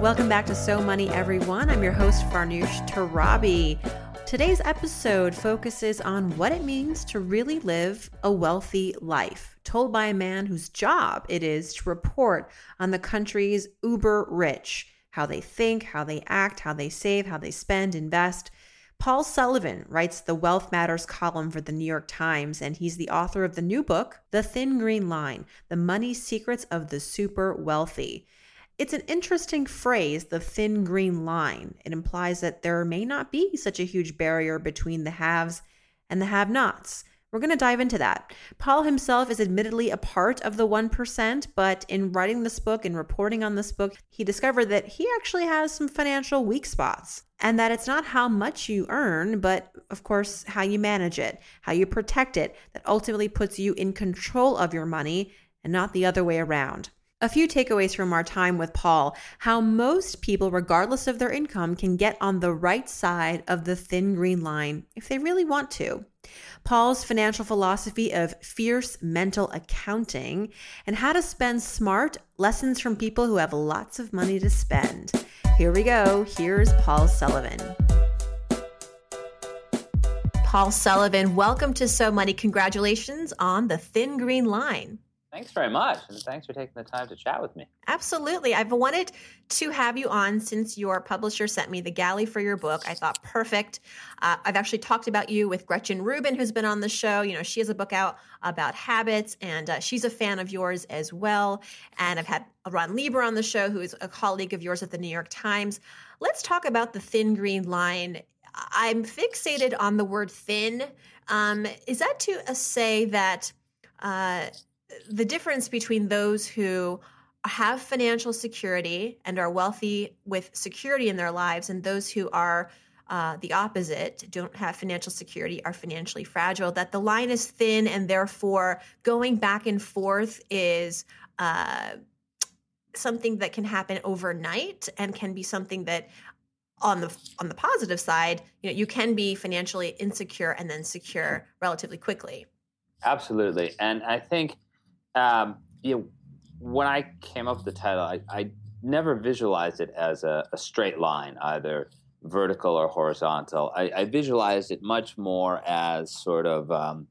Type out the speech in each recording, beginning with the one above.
Welcome back to So Money, everyone. I'm your host, Farnoosh Torabi. Today's episode focuses on what it means to really live a wealthy life, told by a man whose job it is to report on the country's uber rich, how they think, how they act, how they save, how they spend, invest. Paul Sullivan writes the Wealth Matters column for the New York Times, and he's the author of the new book, The Thin Green Line The Money Secrets of the Super Wealthy. It's an interesting phrase, the thin green line. It implies that there may not be such a huge barrier between the haves and the have nots. We're going to dive into that. Paul himself is admittedly a part of the 1%, but in writing this book and reporting on this book, he discovered that he actually has some financial weak spots and that it's not how much you earn, but of course, how you manage it, how you protect it, that ultimately puts you in control of your money and not the other way around. A few takeaways from our time with Paul how most people, regardless of their income, can get on the right side of the thin green line if they really want to. Paul's financial philosophy of fierce mental accounting and how to spend smart lessons from people who have lots of money to spend. Here we go. Here's Paul Sullivan. Paul Sullivan, welcome to So Money. Congratulations on the thin green line. Thanks very much. And thanks for taking the time to chat with me. Absolutely. I've wanted to have you on since your publisher sent me the galley for your book. I thought perfect. Uh, I've actually talked about you with Gretchen Rubin, who's been on the show. You know, she has a book out about habits, and uh, she's a fan of yours as well. And I've had Ron Lieber on the show, who is a colleague of yours at the New York Times. Let's talk about the thin green line. I'm fixated on the word thin. Um, is that to say that? Uh, the difference between those who have financial security and are wealthy with security in their lives and those who are uh, the opposite, don't have financial security, are financially fragile, that the line is thin and therefore going back and forth is uh, something that can happen overnight and can be something that on the on the positive side, you know, you can be financially insecure and then secure relatively quickly. Absolutely. And I think um, you know, when I came up with the title, I, I never visualized it as a, a, straight line, either vertical or horizontal. I, I visualized it much more as sort of um,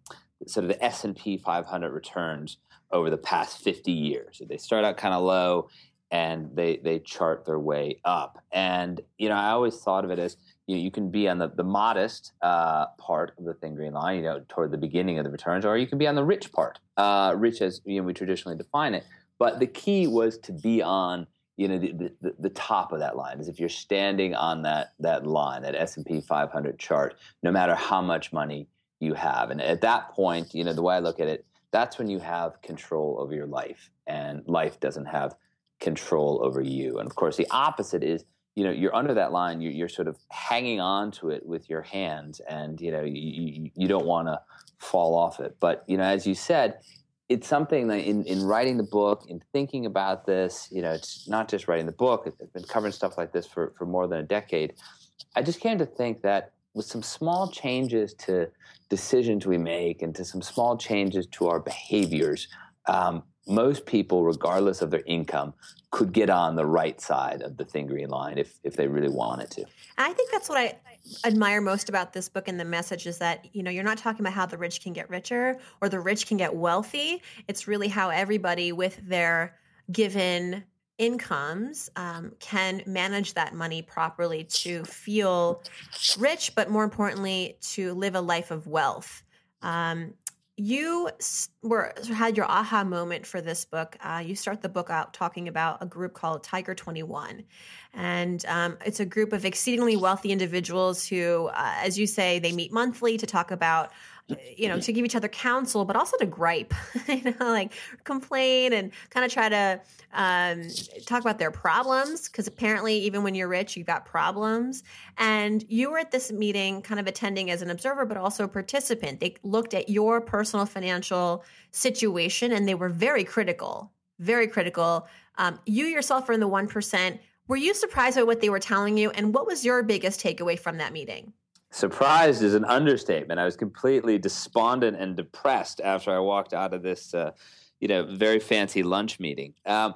sort of the S and P 500 returns over the past 50 years. They start out kind of low, and they they chart their way up. And you know, I always thought of it as you, you can be on the, the modest uh, part of the thin green line, you know, toward the beginning of the returns, or you can be on the rich part, uh, rich as you know, we traditionally define it. But the key was to be on, you know, the, the, the top of that line. As if you're standing on that that line, that S and P 500 chart, no matter how much money you have. And at that point, you know, the way I look at it, that's when you have control over your life, and life doesn't have control over you. And of course, the opposite is you know you're under that line you're, you're sort of hanging on to it with your hands and you know you, you, don't want to fall off it. But you know as you said it's something that in, in writing the book in thinking about this you know it's not just writing the book i've been covering stuff like this for, for more than a decade. I just came to think that with some small changes to decisions we make and to some small changes to our behaviors um, most people, regardless of their income, could get on the right side of the thin green line if, if they really wanted to. I think that's what I admire most about this book and the message is that, you know, you're not talking about how the rich can get richer or the rich can get wealthy. It's really how everybody with their given incomes um, can manage that money properly to feel rich, but more importantly, to live a life of wealth. Um, you were had your aha moment for this book. Uh, you start the book out talking about a group called Tiger Twenty One, and um, it's a group of exceedingly wealthy individuals who, uh, as you say, they meet monthly to talk about you know, to give each other counsel, but also to gripe, you know, like complain and kind of try to um, talk about their problems. Because apparently, even when you're rich, you've got problems. And you were at this meeting, kind of attending as an observer, but also a participant. They looked at your personal financial situation and they were very critical, very critical. Um, you yourself are in the 1%. Were you surprised by what they were telling you? And what was your biggest takeaway from that meeting? Surprised is an understatement. I was completely despondent and depressed after I walked out of this, uh, you know, very fancy lunch meeting. Um,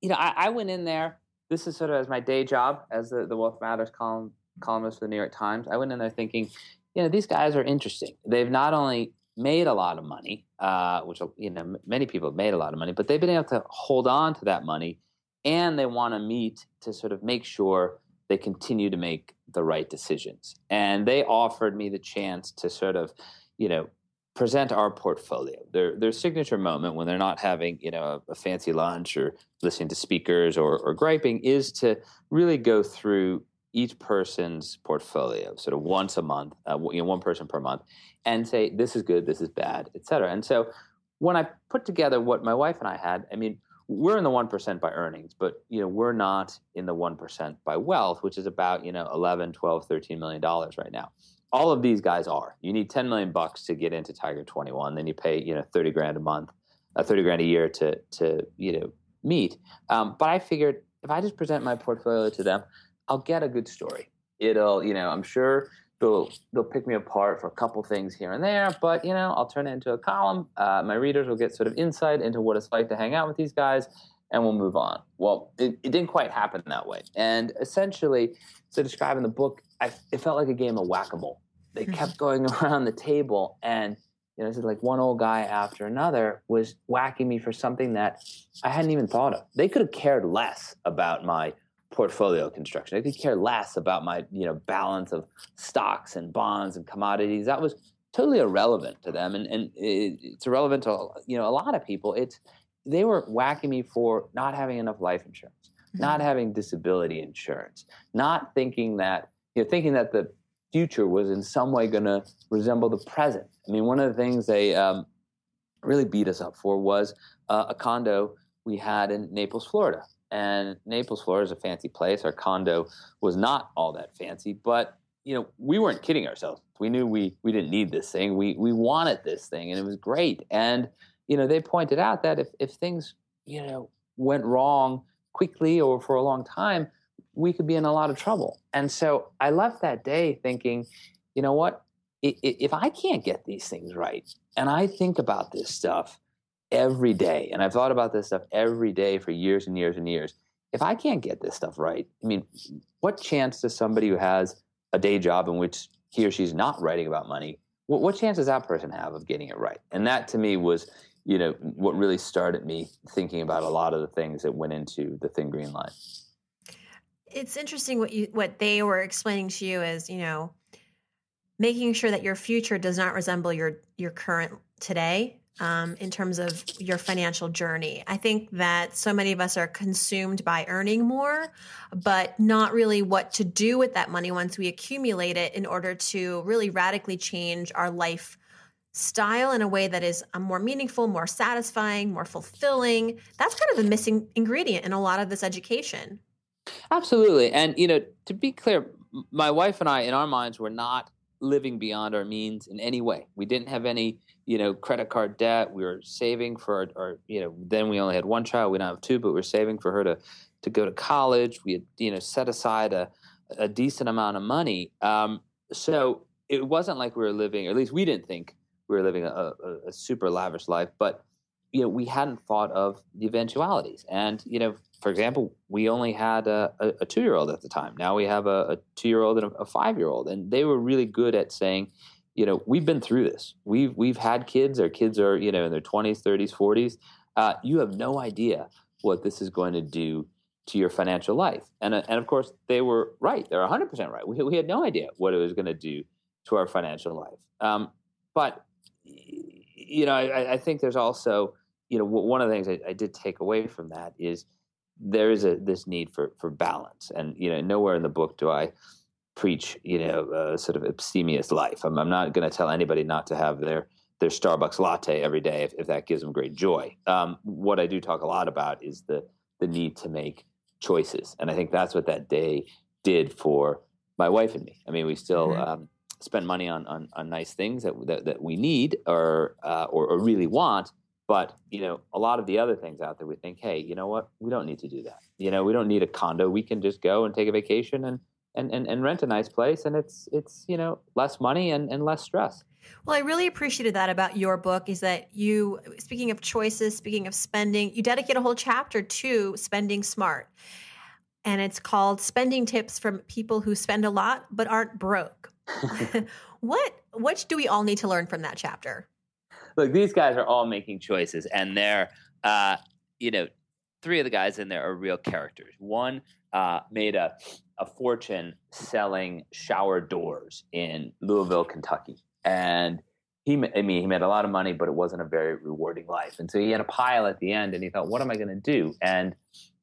you know, I, I, went in there. This is sort of as my day job as the, the Wealth Matters column, columnist for the New York Times. I went in there thinking, you know, these guys are interesting. They've not only made a lot of money, uh, which you know many people have made a lot of money, but they've been able to hold on to that money, and they want to meet to sort of make sure they continue to make the right decisions. And they offered me the chance to sort of, you know, present our portfolio. Their their signature moment when they're not having you know a, a fancy lunch or listening to speakers or, or griping is to really go through each person's portfolio, sort of once a month, uh, you know, one person per month, and say this is good, this is bad, et cetera. And so when I put together what my wife and I had, I mean, we're in the 1% by earnings, but you know, we're not in the 1% by wealth, which is about, you know, 11, 12, 13 million dollars right now. All of these guys are. You need 10 million bucks to get into Tiger 21, then you pay, you know, 30 grand a month, uh, 30 grand a year to to, you know, meet. Um, but I figured if I just present my portfolio to them, I'll get a good story. It'll, you know, I'm sure they'll they'll pick me apart for a couple things here and there, but you know, I'll turn it into a column. Uh, my readers will get sort of insight into what it's like to hang out with these guys, and we'll move on. Well, it, it didn't quite happen that way, and essentially, to describe in the book, I, it felt like a game of whack a mole. They mm-hmm. kept going around the table, and you know, this is like one old guy after another was whacking me for something that I hadn't even thought of. They could have cared less about my portfolio construction. I could care less about my you know balance of stocks and bonds and commodities. That was totally irrelevant to them, and and it, it's irrelevant to you know a lot of people. It's they were whacking me for not having enough life insurance, mm-hmm. not having disability insurance, not thinking that you know thinking that the future was in some way going to resemble the present. I mean, one of the things they um, really beat us up for was uh, a condo we had in Naples, Florida and Naples, Florida is a fancy place. Our condo was not all that fancy, but you know, we weren't kidding ourselves. We knew we we didn't need this thing. We we wanted this thing, and it was great. And you know, they pointed out that if if things you know went wrong quickly or for a long time, we could be in a lot of trouble. And so I left that day thinking, you know what? If I can't get these things right, and I think about this stuff, every day, and I've thought about this stuff every day for years and years and years. If I can't get this stuff right, I mean, what chance does somebody who has a day job in which he or she's not writing about money, what, what chance does that person have of getting it right? And that to me was, you know, what really started me thinking about a lot of the things that went into the thin green line. It's interesting what you what they were explaining to you is, you know, making sure that your future does not resemble your your current today um, in terms of your financial journey. I think that so many of us are consumed by earning more, but not really what to do with that money once we accumulate it in order to really radically change our life style in a way that is um, more meaningful, more satisfying, more fulfilling. That's kind of a missing ingredient in a lot of this education. Absolutely. And, you know, to be clear, my wife and I, in our minds, were not living beyond our means in any way. We didn't have any, you know, credit card debt. We were saving for our, our, you know, then we only had one child. We don't have two, but we are saving for her to to go to college. We had, you know, set aside a a decent amount of money. Um, so it wasn't like we were living, or at least we didn't think we were living a, a, a super lavish life. But you know, we hadn't thought of the eventualities. And you know, for example, we only had a, a, a two year old at the time. Now we have a, a two year old and a, five year old, and they were really good at saying, you know, we've been through this. We've we've had kids. Our kids are you know in their twenties, thirties, forties. Uh, you have no idea what this is going to do to your financial life. And uh, and of course, they were right. They're 100 percent right. We we had no idea what it was going to do to our financial life. Um, but you know, I, I, think there's also you know one of the things I, I did take away from that is there is a this need for for balance and you know nowhere in the book do i preach, you know, a sort of abstemious life. I'm, I'm not going to tell anybody not to have their their Starbucks latte every day if, if that gives them great joy. Um, what I do talk a lot about is the the need to make choices, and I think that's what that day did for my wife and me. I mean, we still mm-hmm. um, spend money on, on, on nice things that, that, that we need or, uh, or, or really want, but you know, a lot of the other things out there, we think, hey, you know what? We don't need to do that. You know, we don't need a condo. We can just go and take a vacation and and, and, and rent a nice place, and it's it's you know less money and, and less stress. Well, I really appreciated that about your book is that you, speaking of choices, speaking of spending, you dedicate a whole chapter to spending smart. And it's called Spending Tips from People Who Spend a Lot But Aren't Broke. what what do we all need to learn from that chapter? look, these guys are all making choices, and they're, uh, you know, three of the guys in there are real characters. One uh, made a, a fortune selling shower doors in Louisville, Kentucky, and he, I mean, he made a lot of money, but it wasn't a very rewarding life. And so he had a pile at the end, and he thought, "What am I going to do?" And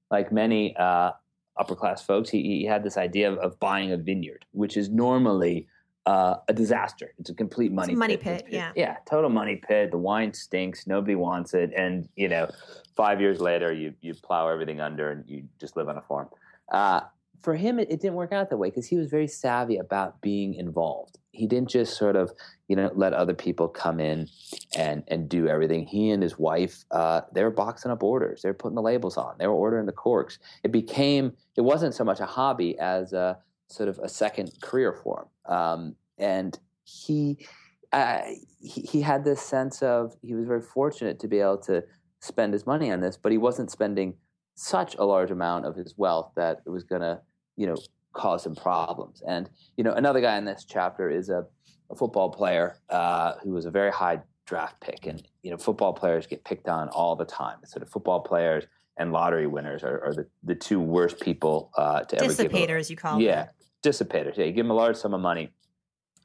like many uh, upper class folks, he, he had this idea of, of, buying a vineyard, which is normally uh, a disaster. It's a complete money a money pit. pit. Yeah, yeah, total money pit. The wine stinks. Nobody wants it, and you know, five years later, you you plow everything under and you just live on a farm. Uh, for him, it, it, didn't work out that way because he was very savvy about being involved. He didn't just sort of, you know, let other people come in and and do everything. He and his wife, uh, they were boxing up orders. They were putting the labels on. They were ordering the corks. It became. It wasn't so much a hobby as a sort of a second career for him. Um, and he, uh, he, he had this sense of he was very fortunate to be able to spend his money on this, but he wasn't spending such a large amount of his wealth that it was going to, you know, cause him problems. And you know, another guy in this chapter is a, a football player uh, who was a very high draft pick, and you know, football players get picked on all the time. Sort of football players and lottery winners are, are the, the two worst people uh, to ever give. Dissipators, you call yeah, them. Yeah, dissipators. Yeah, you give them a large sum of money,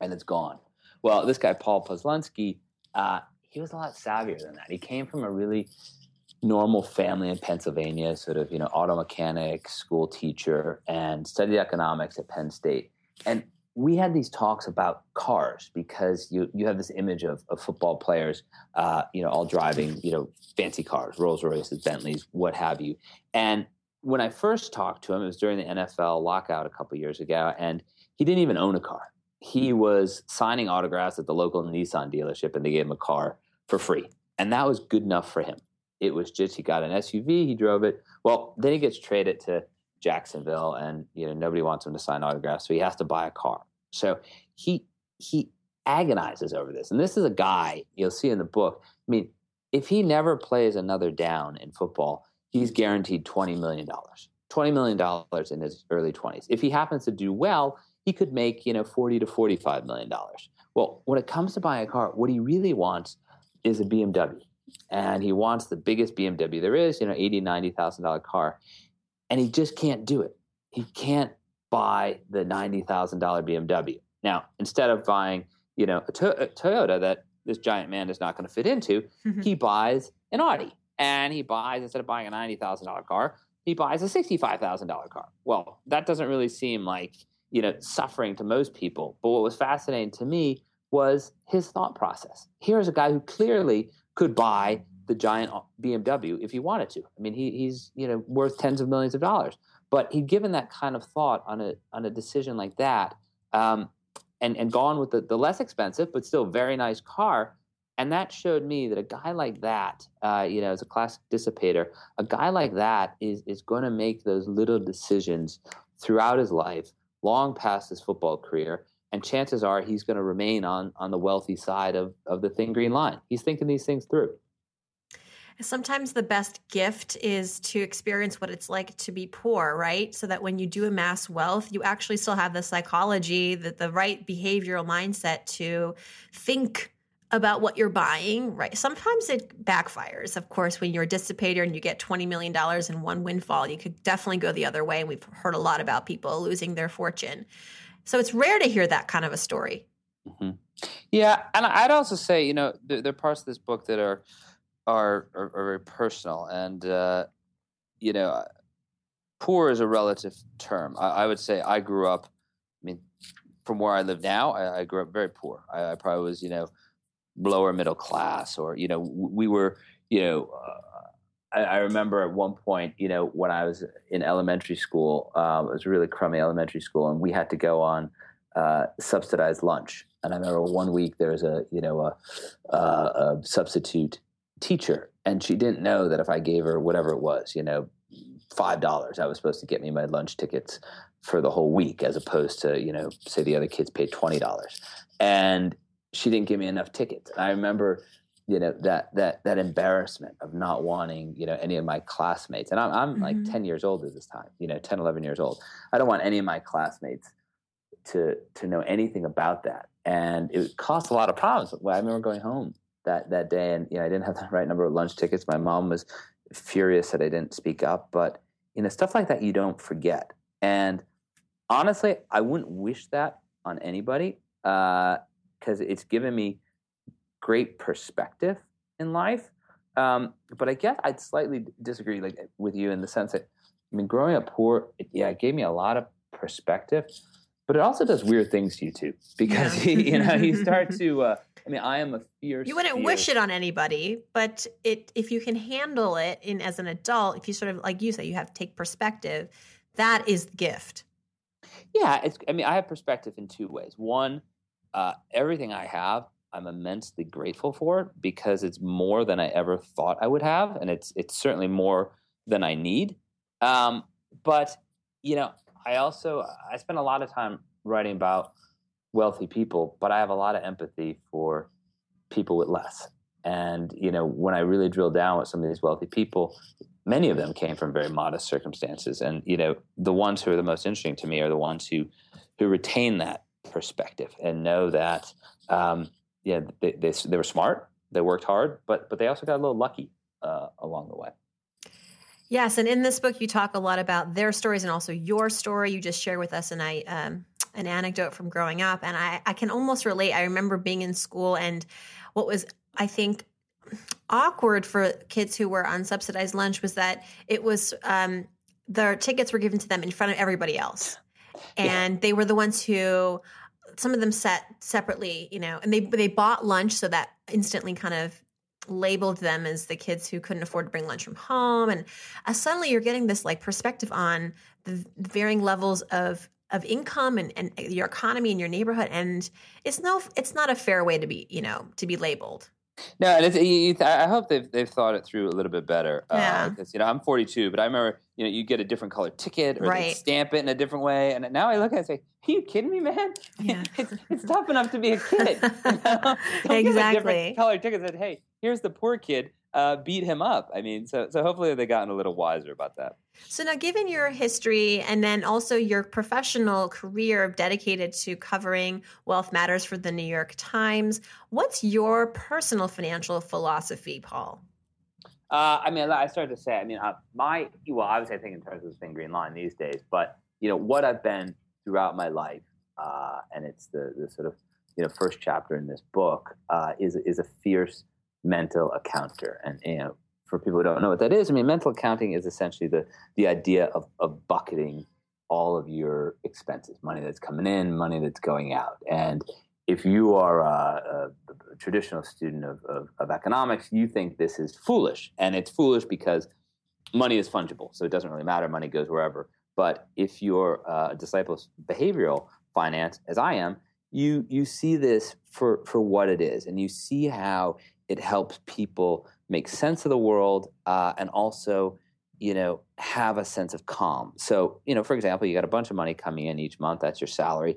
and it's gone. Well, this guy Paul Posluszny, uh, he was a lot savvier than that. He came from a really normal family in Pennsylvania, sort of you know auto mechanic, school teacher, and studied economics at Penn State. And we had these talks about cars because you you have this image of, of football players, uh, you know, all driving you know fancy cars, Rolls Royces, Bentleys, what have you. And when I first talked to him, it was during the NFL lockout a couple years ago, and he didn't even own a car. He was signing autographs at the local Nissan dealership, and they gave him a car for free, and that was good enough for him. It was just he got an SUV, he drove it. Well, then he gets traded to Jacksonville, and you know nobody wants him to sign autographs, so he has to buy a car. So he he agonizes over this, and this is a guy you'll see in the book. I mean, if he never plays another down in football, he's guaranteed twenty million dollars. Twenty million dollars in his early twenties. If he happens to do well, he could make you know forty to forty-five million dollars. Well, when it comes to buying a car, what he really wants is a BMW and he wants the biggest BMW there is, you know, eighty, ninety thousand dollar car and he just can't do it. He can't buy the ninety thousand dollar BMW. Now, instead of buying, you know, a, to- a Toyota that this giant man is not going to fit into, mm-hmm. he buys an Audi, and he buys instead of buying a ninety thousand dollar car, he buys a sixty five thousand dollar car. Well, that doesn't really seem like you know suffering to most people. But what was fascinating to me was his thought process. Here's a guy who clearly could buy the giant BMW if he wanted to. I mean, he, he's you know worth tens of millions of dollars, but he'd given that kind of thought on a on a decision like that, um, and and gone with the, the less expensive but still very nice car. And that showed me that a guy like that, uh, you know, as a classic dissipator, a guy like that is is going to make those little decisions throughout his life, long past his football career, and chances are he's going to remain on on the wealthy side of of the thin green line. He's thinking these things through. Sometimes the best gift is to experience what it's like to be poor, right? So that when you do amass wealth, you actually still have the psychology, the, the right behavioral mindset to think about what you're buying, right? Sometimes it backfires. Of course, when you're a dissipator and you get $20 million in one windfall, you could definitely go the other way. And we've heard a lot about people losing their fortune. So it's rare to hear that kind of a story. Mm-hmm. Yeah. And I'd also say, you know, there, there, are parts of this book that are are, are, are very personal, and uh, you know, poor is a relative term. I, I, would say I grew up. I mean, from where I live now, I, I grew up very poor. I, I, probably was, you know, lower middle class, or you know, we were, you know. Uh, I, I, remember at one point, you know, when I was in elementary school, um, it was really crummy elementary school, and we had to go on uh, subsidized lunch. And I remember one week there was a, you know, a, a substitute teacher, and she didn't know that if I gave her whatever it was, you know, five dollars, I was supposed to get me my lunch tickets for the whole week, as opposed to, you know, say the other kids paid twenty dollars, and she didn't give me enough tickets. And I remember you know that that that embarrassment of not wanting you know any of my classmates. And i'm, I'm mm-hmm. like 10 years old at this time you know 10 11 years old. I don't want any of my classmates to to know anything about that. And it caused a lot of problems. I remember going home that that day and you know i didn't have the right number of lunch tickets. My mom was furious that i didn't speak up. But you know stuff like that you don't forget. And honestly i wouldn't wish that on anybody because uh, it's given me great perspective in life. Um, but I guess I'd slightly disagree like with you in the sense that I mean, growing up poor, it, yeah, it gave me a lot of perspective, but it also does weird things to you too because yeah. you know you start to. Uh, I mean, I am a fierce. You wouldn't fierce, wish it on anybody, but it if you can handle it in as an adult, if you sort of like you say, you have to take perspective. That is the gift. Yeah, it's. I mean, I have perspective in two ways. One, uh, everything I have I'm immensely grateful for it because it's more than I ever thought I would have, and it's it's certainly more than I need. Um, but you know, I also I spend a lot of time writing about wealthy people, but I have a lot of empathy for people with less. And you know, when I really drill down with some of these wealthy people, many of them came from very modest circumstances, and you know, the ones who are the most interesting to me are the ones who who retain that perspective and know that um, yeah, they, they, they were smart, they worked hard, but but they also got a little lucky uh, along the way. Yes, and in this book, you talk a lot about their stories and also your story. You just share with us, and I um, an anecdote from growing up, and I I can almost relate. I remember being in school, and what was I think awkward for kids who were on subsidized lunch was that it was um, their tickets were given to them in front of everybody else, and yeah. they were the ones who some of them set separately, you know, and they they bought lunch so that instantly kind of labeled them as the kids who couldn't afford to bring lunch from home and uh, suddenly you're getting this like perspective on the varying levels of of income and, and your economy in your neighborhood and it's no it's not a fair way to be you know to be labeled no, and it's, I hope they've they've thought it through a little bit better. Uh, yeah. Because you know I'm 42, but I remember you know you get a different color ticket or right. they stamp it in a different way, and now I look at it and say, "Are you kidding me, man? Yeah. it's, it's tough enough to be a kid. exactly. color ticket that hey, here's the poor kid uh, beat him up. I mean, so so hopefully they've gotten a little wiser about that. So now, given your history and then also your professional career dedicated to covering wealth matters for the New York Times, what's your personal financial philosophy, Paul? Uh, I mean, I started to say, I mean, uh, my well, obviously, I think in terms of the thin green line these days, but you know what I've been throughout my life, uh, and it's the the sort of you know first chapter in this book uh, is is a fierce mental accounter. And you know, for people who don't know what that is, I mean, mental accounting is essentially the the idea of, of bucketing all of your expenses, money that's coming in, money that's going out. And if you are a, a traditional student of, of, of, economics, you think this is foolish. And it's foolish because money is fungible. So it doesn't really matter. Money goes wherever. But if you're a disciple of behavioral finance, as I am, you, you see this for, for what it is. And you see how it helps people make sense of the world uh, and also you know have a sense of calm so you know for example you got a bunch of money coming in each month that's your salary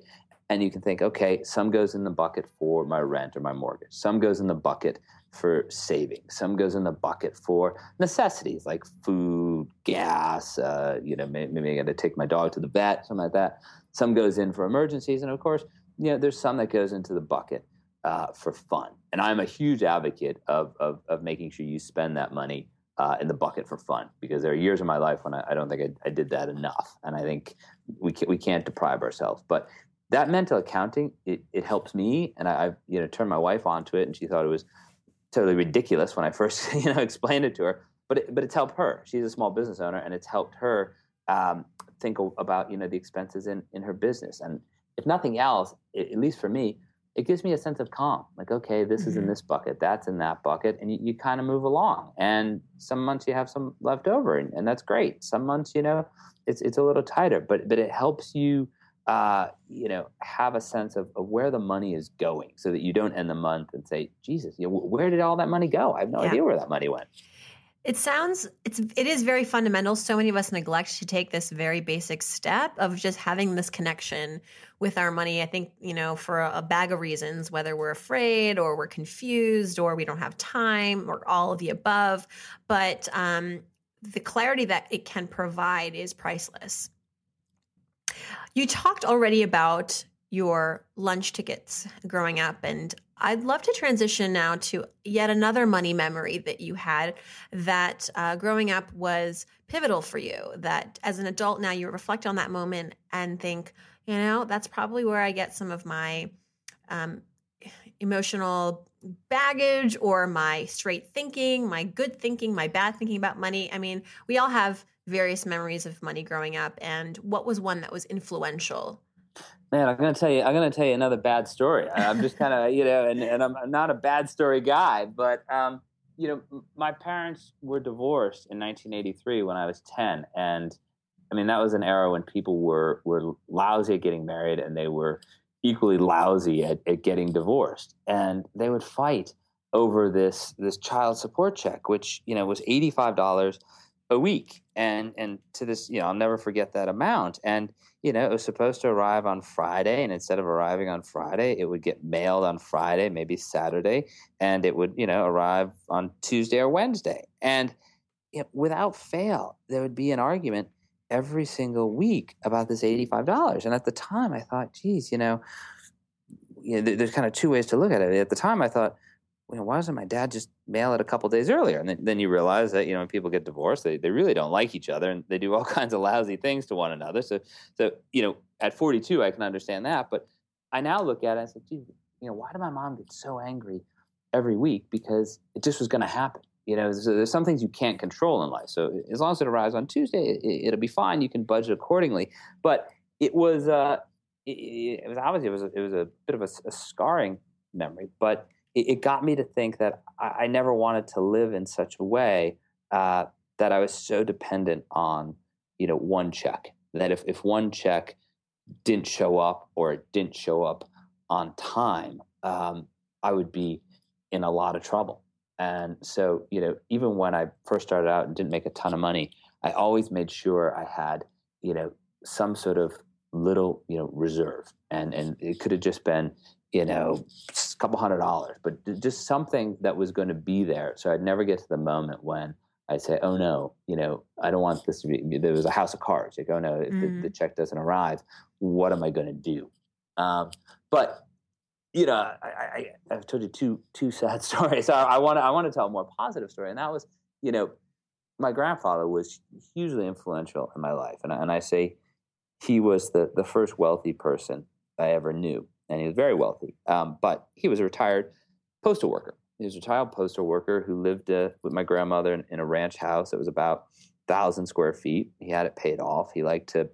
and you can think okay some goes in the bucket for my rent or my mortgage some goes in the bucket for saving some goes in the bucket for necessities like food gas uh, you know maybe, maybe i got to take my dog to the vet something like that some goes in for emergencies and of course you know there's some that goes into the bucket uh, for fun. And I'm a huge advocate of, of, of making sure you spend that money uh, in the bucket for fun because there are years of my life when I, I don't think I, I, did that enough. And I think we, can, we can't deprive ourselves. But that mental accounting, it, it helps me. And I, have you know, turned my wife onto it and she thought it was totally ridiculous when I first you know, explained it to her. But, it, but it's helped her. She's a small business owner and it's helped her um, think about you know the expenses in, in her business and if nothing else, at least for me, it gives me a sense of calm. Like, okay, this mm-hmm. is in mm-hmm. this bucket, that's in that bucket, and you, you kind of move along. And some months you have some left over, and, and, that's great. Some months, you know, it's it's a little tighter, but but it helps you, uh, you know, have a sense of, of where the money is going, so that you don't end the month and say, Jesus, you know, where did all that money go? I have no yeah. idea where that money went. It sounds it's it is very fundamental. So many of us neglect to take this very basic step of just having this connection with our money. I think, you know, for a, a bag of reasons, whether we're afraid or we're confused or we don't have time or all of the above. But um, the clarity that it can provide is priceless. You talked already about your lunch tickets growing up and I'd love to transition now to yet another money memory that you had that uh, growing up was pivotal for you. That as an adult now you reflect on that moment and think, you know, that's probably where I get some of my um, emotional baggage or my straight thinking, my good thinking, my bad thinking about money. I mean, we all have various memories of money growing up. And what was one that was influential Man, I'm gonna tell you. I'm gonna tell you another bad story. I'm just kind of, you know, and, and I'm not a bad story guy, but um, you know, my parents were divorced in 1983 when I was 10, and I mean that was an era when people were were lousy at getting married, and they were equally lousy at, at getting divorced, and they would fight over this this child support check, which you know was 85 dollars a week, and and to this, you know, I'll never forget that amount, and you know, it was supposed to arrive on Friday, and instead of arriving on Friday, it would get mailed on Friday, maybe Saturday, and it would, you know, arrive on Tuesday or Wednesday. And you know, without fail, there would be an argument every single week about this $85. And at the time, I thought, geez, you know, you know there's kind of two ways to look at it. At the time, I thought, you know, why doesn't my dad just mail it a couple days earlier? And then, then you realize that, you know, when people get divorced, they, they really don't like each other and they do all kinds of lousy things to one another. So, so, you know, at 42, I can understand that. But I now look at it and say, geez, you know, why did my mom get so angry every week? Because it just was going to happen. You know, there's some things you can't control in life. So as long as it arrives on Tuesday, it, will be fine. You can budget accordingly. But it was, uh, it, it was obviously it was a, it was a bit of a, a scarring memory, but it, it got me to think that I, I, never wanted to live in such a way uh, that I was so dependent on, you know, one check. That if, if one check didn't show up or it didn't show up on time, um, I would be in a lot of trouble. And so, you know, even when I first started out and didn't make a ton of money, I always made sure I had, you know, some sort of little, you know, reserve. And and it could have just been, you know, a couple hundred dollars, but just something that was going to be there. So I'd never get to the moment when I'd say, oh no, you know, I don't want this to be, there was a house of cards. Like, oh no, mm. the, the, check doesn't arrive. What am I going to do? Um, but, you know, I, I, have told you two, two sad stories. I, I want to, I want to tell a more positive story. And that was, you know, my grandfather was hugely influential in my life. And I, and I say he was the, the first wealthy person I ever knew and he was very wealthy. Um, but he was a retired postal worker. He was a retired postal worker who lived uh, with my grandmother in, in, a ranch house that was about thousand square feet. He had it paid off. He liked to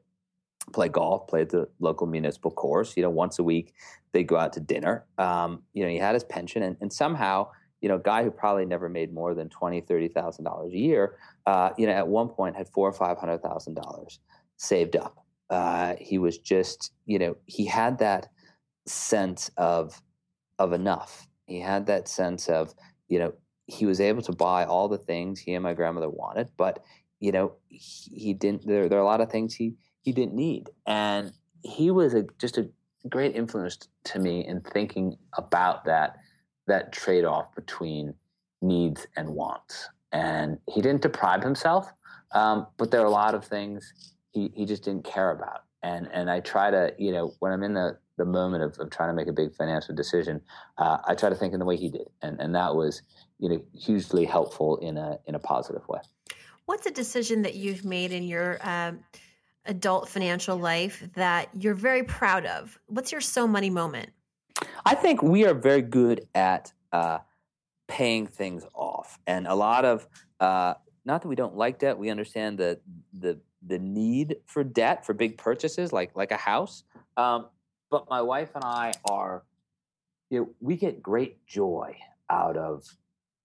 play golf, play at the local municipal course. You know, once a week they'd go out to dinner. Um, you know, he had his pension, and, and somehow you know, a guy who probably never made more than twenty, thirty thousand dollars a year, uh, you know, at one point had four or five hundred thousand dollars saved up. Uh, he was just, you know, he had that sense of of enough. He had that sense of, you know, he was able to buy all the things he and my grandmother wanted, but you know, he, he didn't. There, there are a lot of things he he didn't need, and he was a, just a great influence to me in thinking about that that trade off between needs and wants. And he didn't deprive himself, um, but there are a lot of things he, he just didn't care about. And and I try to, you know, when I'm in the the moment of, of trying to make a big financial decision, uh, I try to think in the way he did, and and that was you know hugely helpful in a in a positive way. What's a decision that you've made in your um, adult financial life that you're very proud of? What's your so money moment? I think we are very good at uh, paying things off, and a lot of uh, not that we don't like debt, we understand the the the need for debt for big purchases like like a house. Um, but my wife and I are, you know, we get great joy out of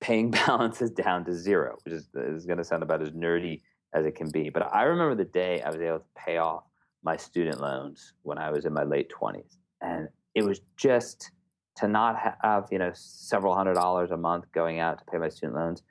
paying balances down to zero, which is, uh, is going to sound about as nerdy as it can be. But I remember the day I was able to pay off my student loans when I was in my late 20s. And it was just to not have, you know, several hundred dollars a month going out to pay my student loans.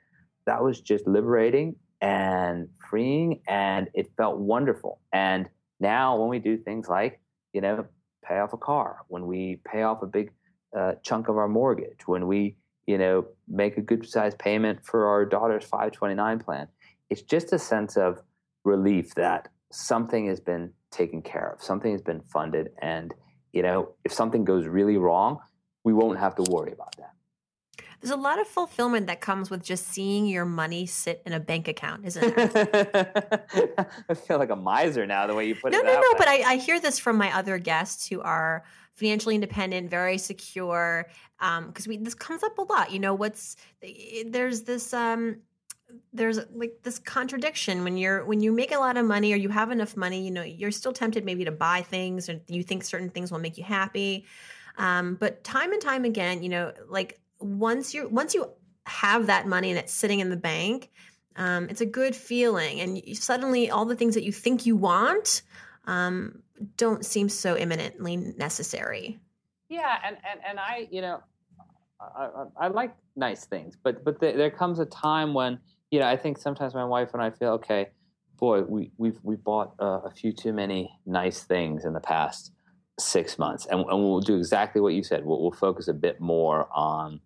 That was just liberating and freeing and it felt wonderful. And now when we do things like, you know, pay off a car, when we pay off a big uh, chunk of our mortgage, when we, you know, make a good sized payment for our daughter's 529 plan, it's just a sense of relief that something has been taken care of, something has been funded. And, you know, if something goes really wrong, we won't have to worry about that. There's a lot of fulfillment that comes with just seeing your money sit in a bank account, isn't there? I feel like a miser now, the way you put no, it. No, no, no, but I, I, hear this from my other guests who are financially independent, very secure. Because um, we this comes up a lot. You know, what's there's this um, there's like this contradiction when you're when you make a lot of money or you have enough money. You know, you're still tempted maybe to buy things or you think certain things will make you happy. Um, but time and time again, you know, like once you once you have that money and it's sitting in the bank, um, it's a good feeling, and you, suddenly all the things that you think you want um, don't seem so imminently necessary. Yeah, and and and I, you know, I, I, I like nice things, but but the, there comes a time when you know I think sometimes my wife and I feel okay, boy, we we've we bought uh, a few too many nice things in the past six months, and, and we'll do exactly what you said. We'll, we'll focus a bit more on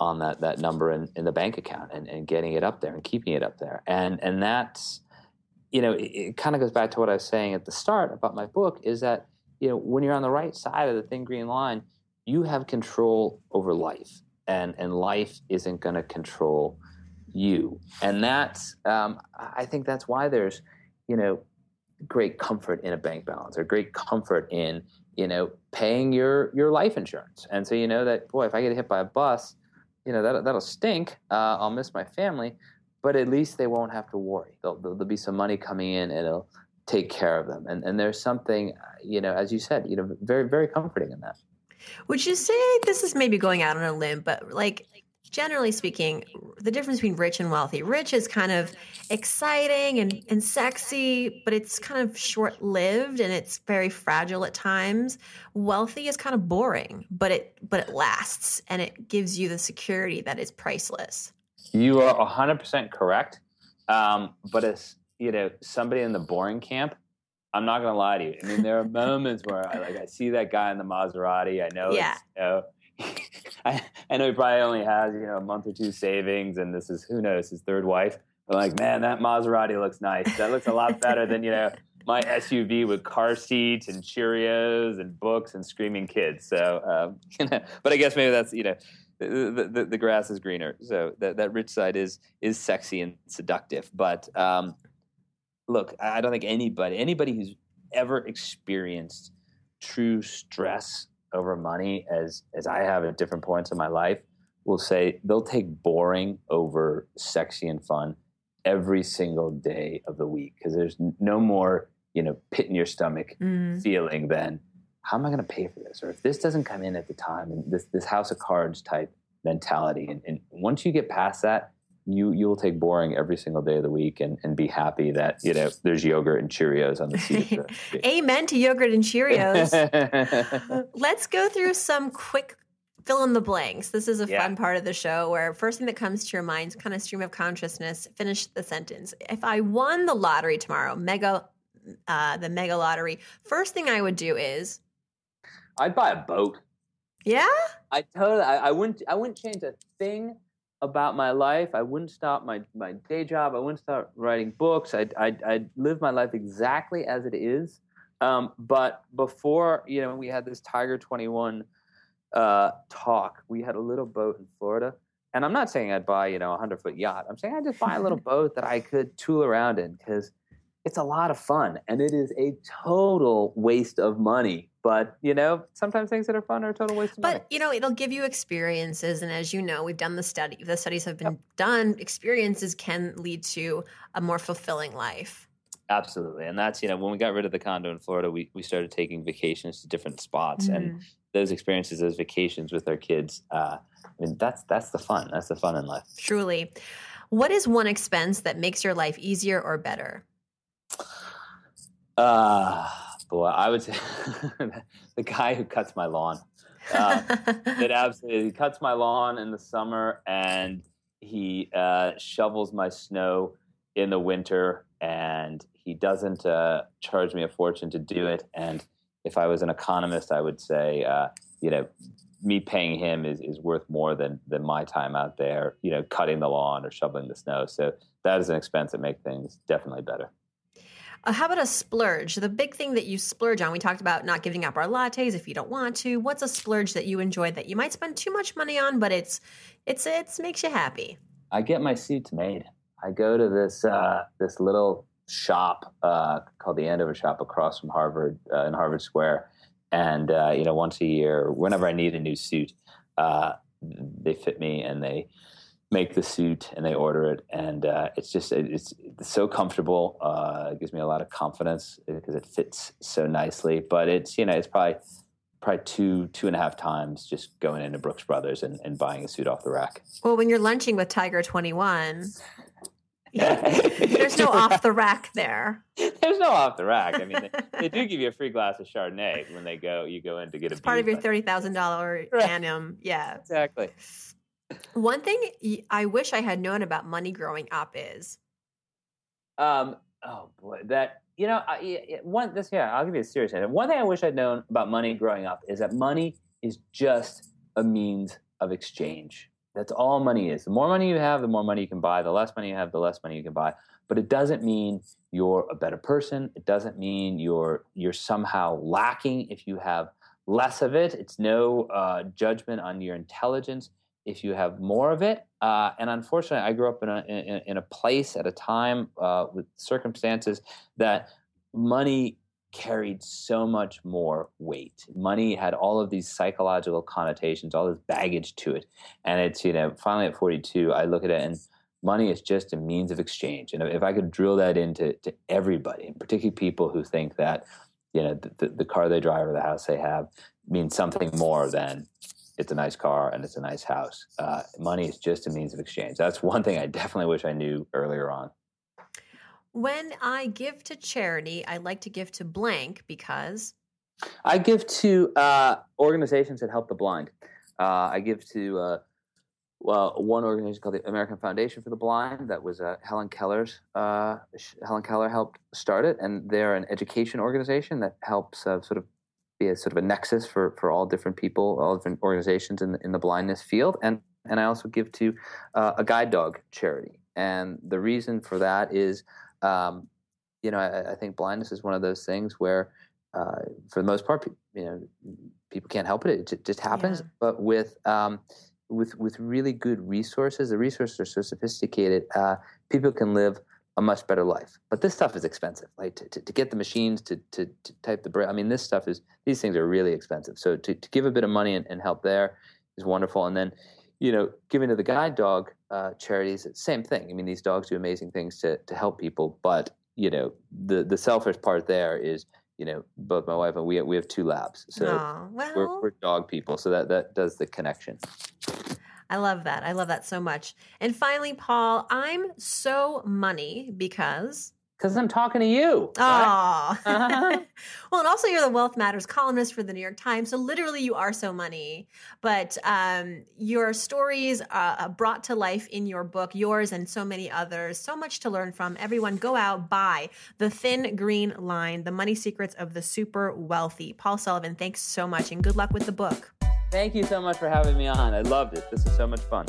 on that that number in, in the bank account and, and getting it up there and keeping it up there. And and that's you know, it, it kind of goes back to what I was saying at the start about my book is that, you know, when you're on the right side of the thin green line, you have control over life. And and life isn't gonna control you. And that's um, I think that's why there's, you know, great comfort in a bank balance or great comfort in you know paying your your life insurance and so you know that boy if i get hit by a bus you know that that'll stink. Uh, I'll miss my family, but at least they won't have to worry. There'll, there'll, be some money coming in, and it'll take care of them. And and there's something, you know, as you said, you know, very very comforting in that. Would you say this is maybe going out on a limb, but like generally speaking, the difference between rich and wealthy. Rich is kind of exciting and, and sexy, but it's kind of short lived and it's very fragile at times. Wealthy is kind of boring, but it but it lasts and it gives you the security that is priceless. You are hundred percent correct. Um, but as you know, somebody in the boring camp, I'm not gonna lie to you. I mean, there are moments where I like I see that guy in the Maserati. I know yeah. it's you know, I, I know he probably only has you know a month or two savings, and this is who knows his third wife. But like, man, that Maserati looks nice. That looks a lot better than you know my SUV with car seats and Cheerios and books and screaming kids. So, um, but I guess maybe that's you know. The, the, the, grass is greener, so that, that rich side is is sexy and seductive. But um, look, I don't think anybody anybody who's ever experienced true stress over money as as I have at different points in my life will say they'll take boring over sexy and fun every single day of the week because there's no more you know pit in your stomach mm. feeling than how am I going to pay for this or if this doesn't come in at the time and this this house of cards type mentality and, and once you get past that you you will take boring every single day of the week and, and be happy that you know there's yogurt and Cheerios on the seat. Amen to yogurt and Cheerios. Let's go through some quick fill in the blanks. This is a yeah. fun part of the show where first thing that comes to your mind, kind of stream of consciousness. Finish the sentence. If I won the lottery tomorrow, mega, uh, the mega lottery, first thing I would do is I'd buy a boat. Yeah, I totally. I, I wouldn't. I wouldn't change a thing about my life. I wouldn't stop my, my day job. I wouldn't stop writing books. I'd, I'd, I'd live my life exactly as it is. Um, but before, you know, we had this Tiger 21 uh, talk, we had a little boat in Florida. And I'm not saying I'd buy, you know, a 100 foot yacht. I'm saying I'd just buy a little boat that I could tool around in because it's a lot of fun and it is a total waste of money but you know sometimes things that are fun are a total waste of but money. you know it'll give you experiences and as you know we've done the study the studies have been yep. done experiences can lead to a more fulfilling life Absolutely. And that's, you know, when we got rid of the condo in Florida, we, we started taking vacations to different spots mm-hmm. and those experiences, those vacations with our kids. Uh, I mean, that's, that's the fun. That's the fun in life. Truly. What is one expense that makes your life easier or better? Uh, boy, I would say the guy who cuts my lawn. Uh, it absolutely he cuts my lawn in the summer and he uh, shovels my snow in the winter and he doesn't uh, charge me a fortune to do it. And if I was an economist, I would say, uh, you know, me paying him is, is worth more than than my time out there, you know, cutting the lawn or shoveling the snow. So that is an expense that makes things definitely better. Uh, how about a splurge? The big thing that you splurge on. We talked about not giving up our lattes if you don't want to. What's a splurge that you enjoy that you might spend too much money on, but it's it's it's makes you happy? I get my suits made. I go to this uh, this little shop uh, called the Andover Shop across from Harvard uh, in Harvard Square, and uh, you know once a year, whenever I need a new suit, uh, they fit me and they make the suit and they order it, and uh, it's just it's, it's, so comfortable. Uh, it gives me a lot of confidence because it fits so nicely. But it's you know it's probably probably two two and a half times just going into Brooks Brothers and, and buying a suit off the rack. Well, when you're lunching with Tiger Twenty One. There's no off the rack there. There's no off the rack. I mean, they, they, do give you a free glass of Chardonnay when they go. You go in to get it's a part of your thirty thousand dollar annum. Yeah, exactly. One thing I wish I had known about money growing up is, um, oh boy, that you know, I, one this yeah, I'll give you a serious answer. One thing I wish I'd known about money growing up is that money is just a means of exchange. That's all money is. The more money you have, the more money you can buy. The less money you have, the less money you can buy. But it doesn't mean you're a better person. It doesn't mean you're you're somehow lacking if you have less of it. It's no uh, judgment on your intelligence if you have more of it. Uh, and unfortunately, I grew up in a in, in a place at a time uh, with circumstances that money carried so much more weight. Money had all of these psychological connotations, all this baggage to it. And it's, you know, finally at 42, I look at it and money is just a means of exchange. And if I could drill that into to everybody, and particularly people who think that, you know, the, the car they drive or the house they have means something more than it's a nice car and it's a nice house. Uh, money is just a means of exchange. That's one thing I definitely wish I knew earlier on. When I give to charity, I like to give to blank because I give to uh, organizations that help the blind. Uh, I give to uh, well one organization called the American Foundation for the Blind. That was uh, Helen Keller's. Uh, Helen Keller helped start it, and they're an education organization that helps uh, sort of be a sort of a nexus for for all different people, all different organizations in the, in the blindness field. And and I also give to a guide dog charity, and the reason for that is um, you know, I, I, think blindness is one of those things where, uh, for the most part, you know, people can't help it; it just happens. Yeah. But with um, with with really good resources, the resources are so sophisticated, uh, people can live a much better life. But this stuff is expensive. Like to, to, to get the machines to, to, to type the Braille. I mean, this stuff is these things are really expensive. So to, to give a bit of money and, and help there is wonderful. And then you know, giving to the guide dog uh, charities, same thing. I mean, these dogs do amazing things to to help people, but you know, the the selfish part there is, you know, both my wife and we we have two labs, so oh, well. we're, we're dog people, so that that does the connection. I love that. I love that so much. And finally, Paul, I'm so money because because I'm talking to you. Oh. Right? Uh-huh. well, and also you're the Wealth Matters columnist for the New York Times. So literally you are so money. But um, your stories uh, uh, brought to life in your book, yours and so many others. So much to learn from. Everyone go out, buy The Thin Green Line, The Money Secrets of the Super Wealthy. Paul Sullivan, thanks so much and good luck with the book. Thank you so much for having me on. I loved it. This is so much fun.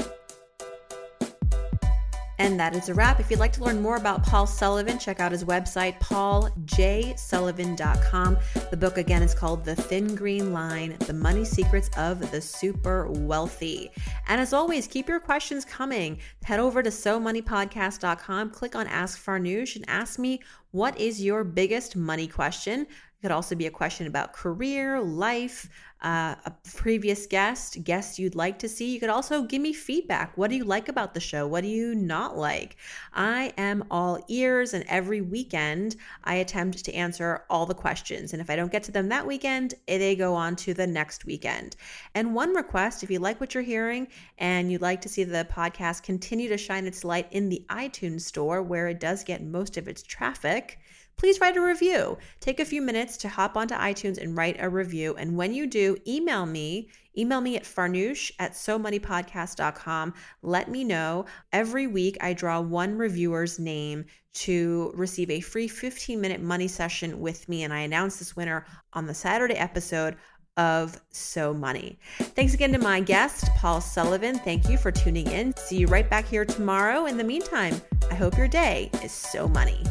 And that is a wrap. If you'd like to learn more about Paul Sullivan, check out his website, pauljsullivan.com. The book again is called The Thin Green Line The Money Secrets of the Super Wealthy. And as always, keep your questions coming. Head over to SoMoneyPodcast.com, click on Ask Farnoosh, and ask me what is your biggest money question It could also be a question about career, life, uh, a previous guest, guests you'd like to see. You could also give me feedback. What do you like about the show? What do you not like? I am all ears, and every weekend I attempt to answer all the questions. And if I don't get to them that weekend, they go on to the next weekend. And one request if you like what you're hearing and you'd like to see the podcast continue to shine its light in the iTunes store where it does get most of its traffic, please write a review. Take a few minutes to hop onto iTunes and write a review. And when you do, email me. Email me at farnoosh at somoneypodcast.com. Let me know. Every week, I draw one reviewer's name to receive a free 15 minute money session with me. And I announce this winner on the Saturday episode of So Money. Thanks again to my guest, Paul Sullivan. Thank you for tuning in. See you right back here tomorrow. In the meantime, I hope your day is so money.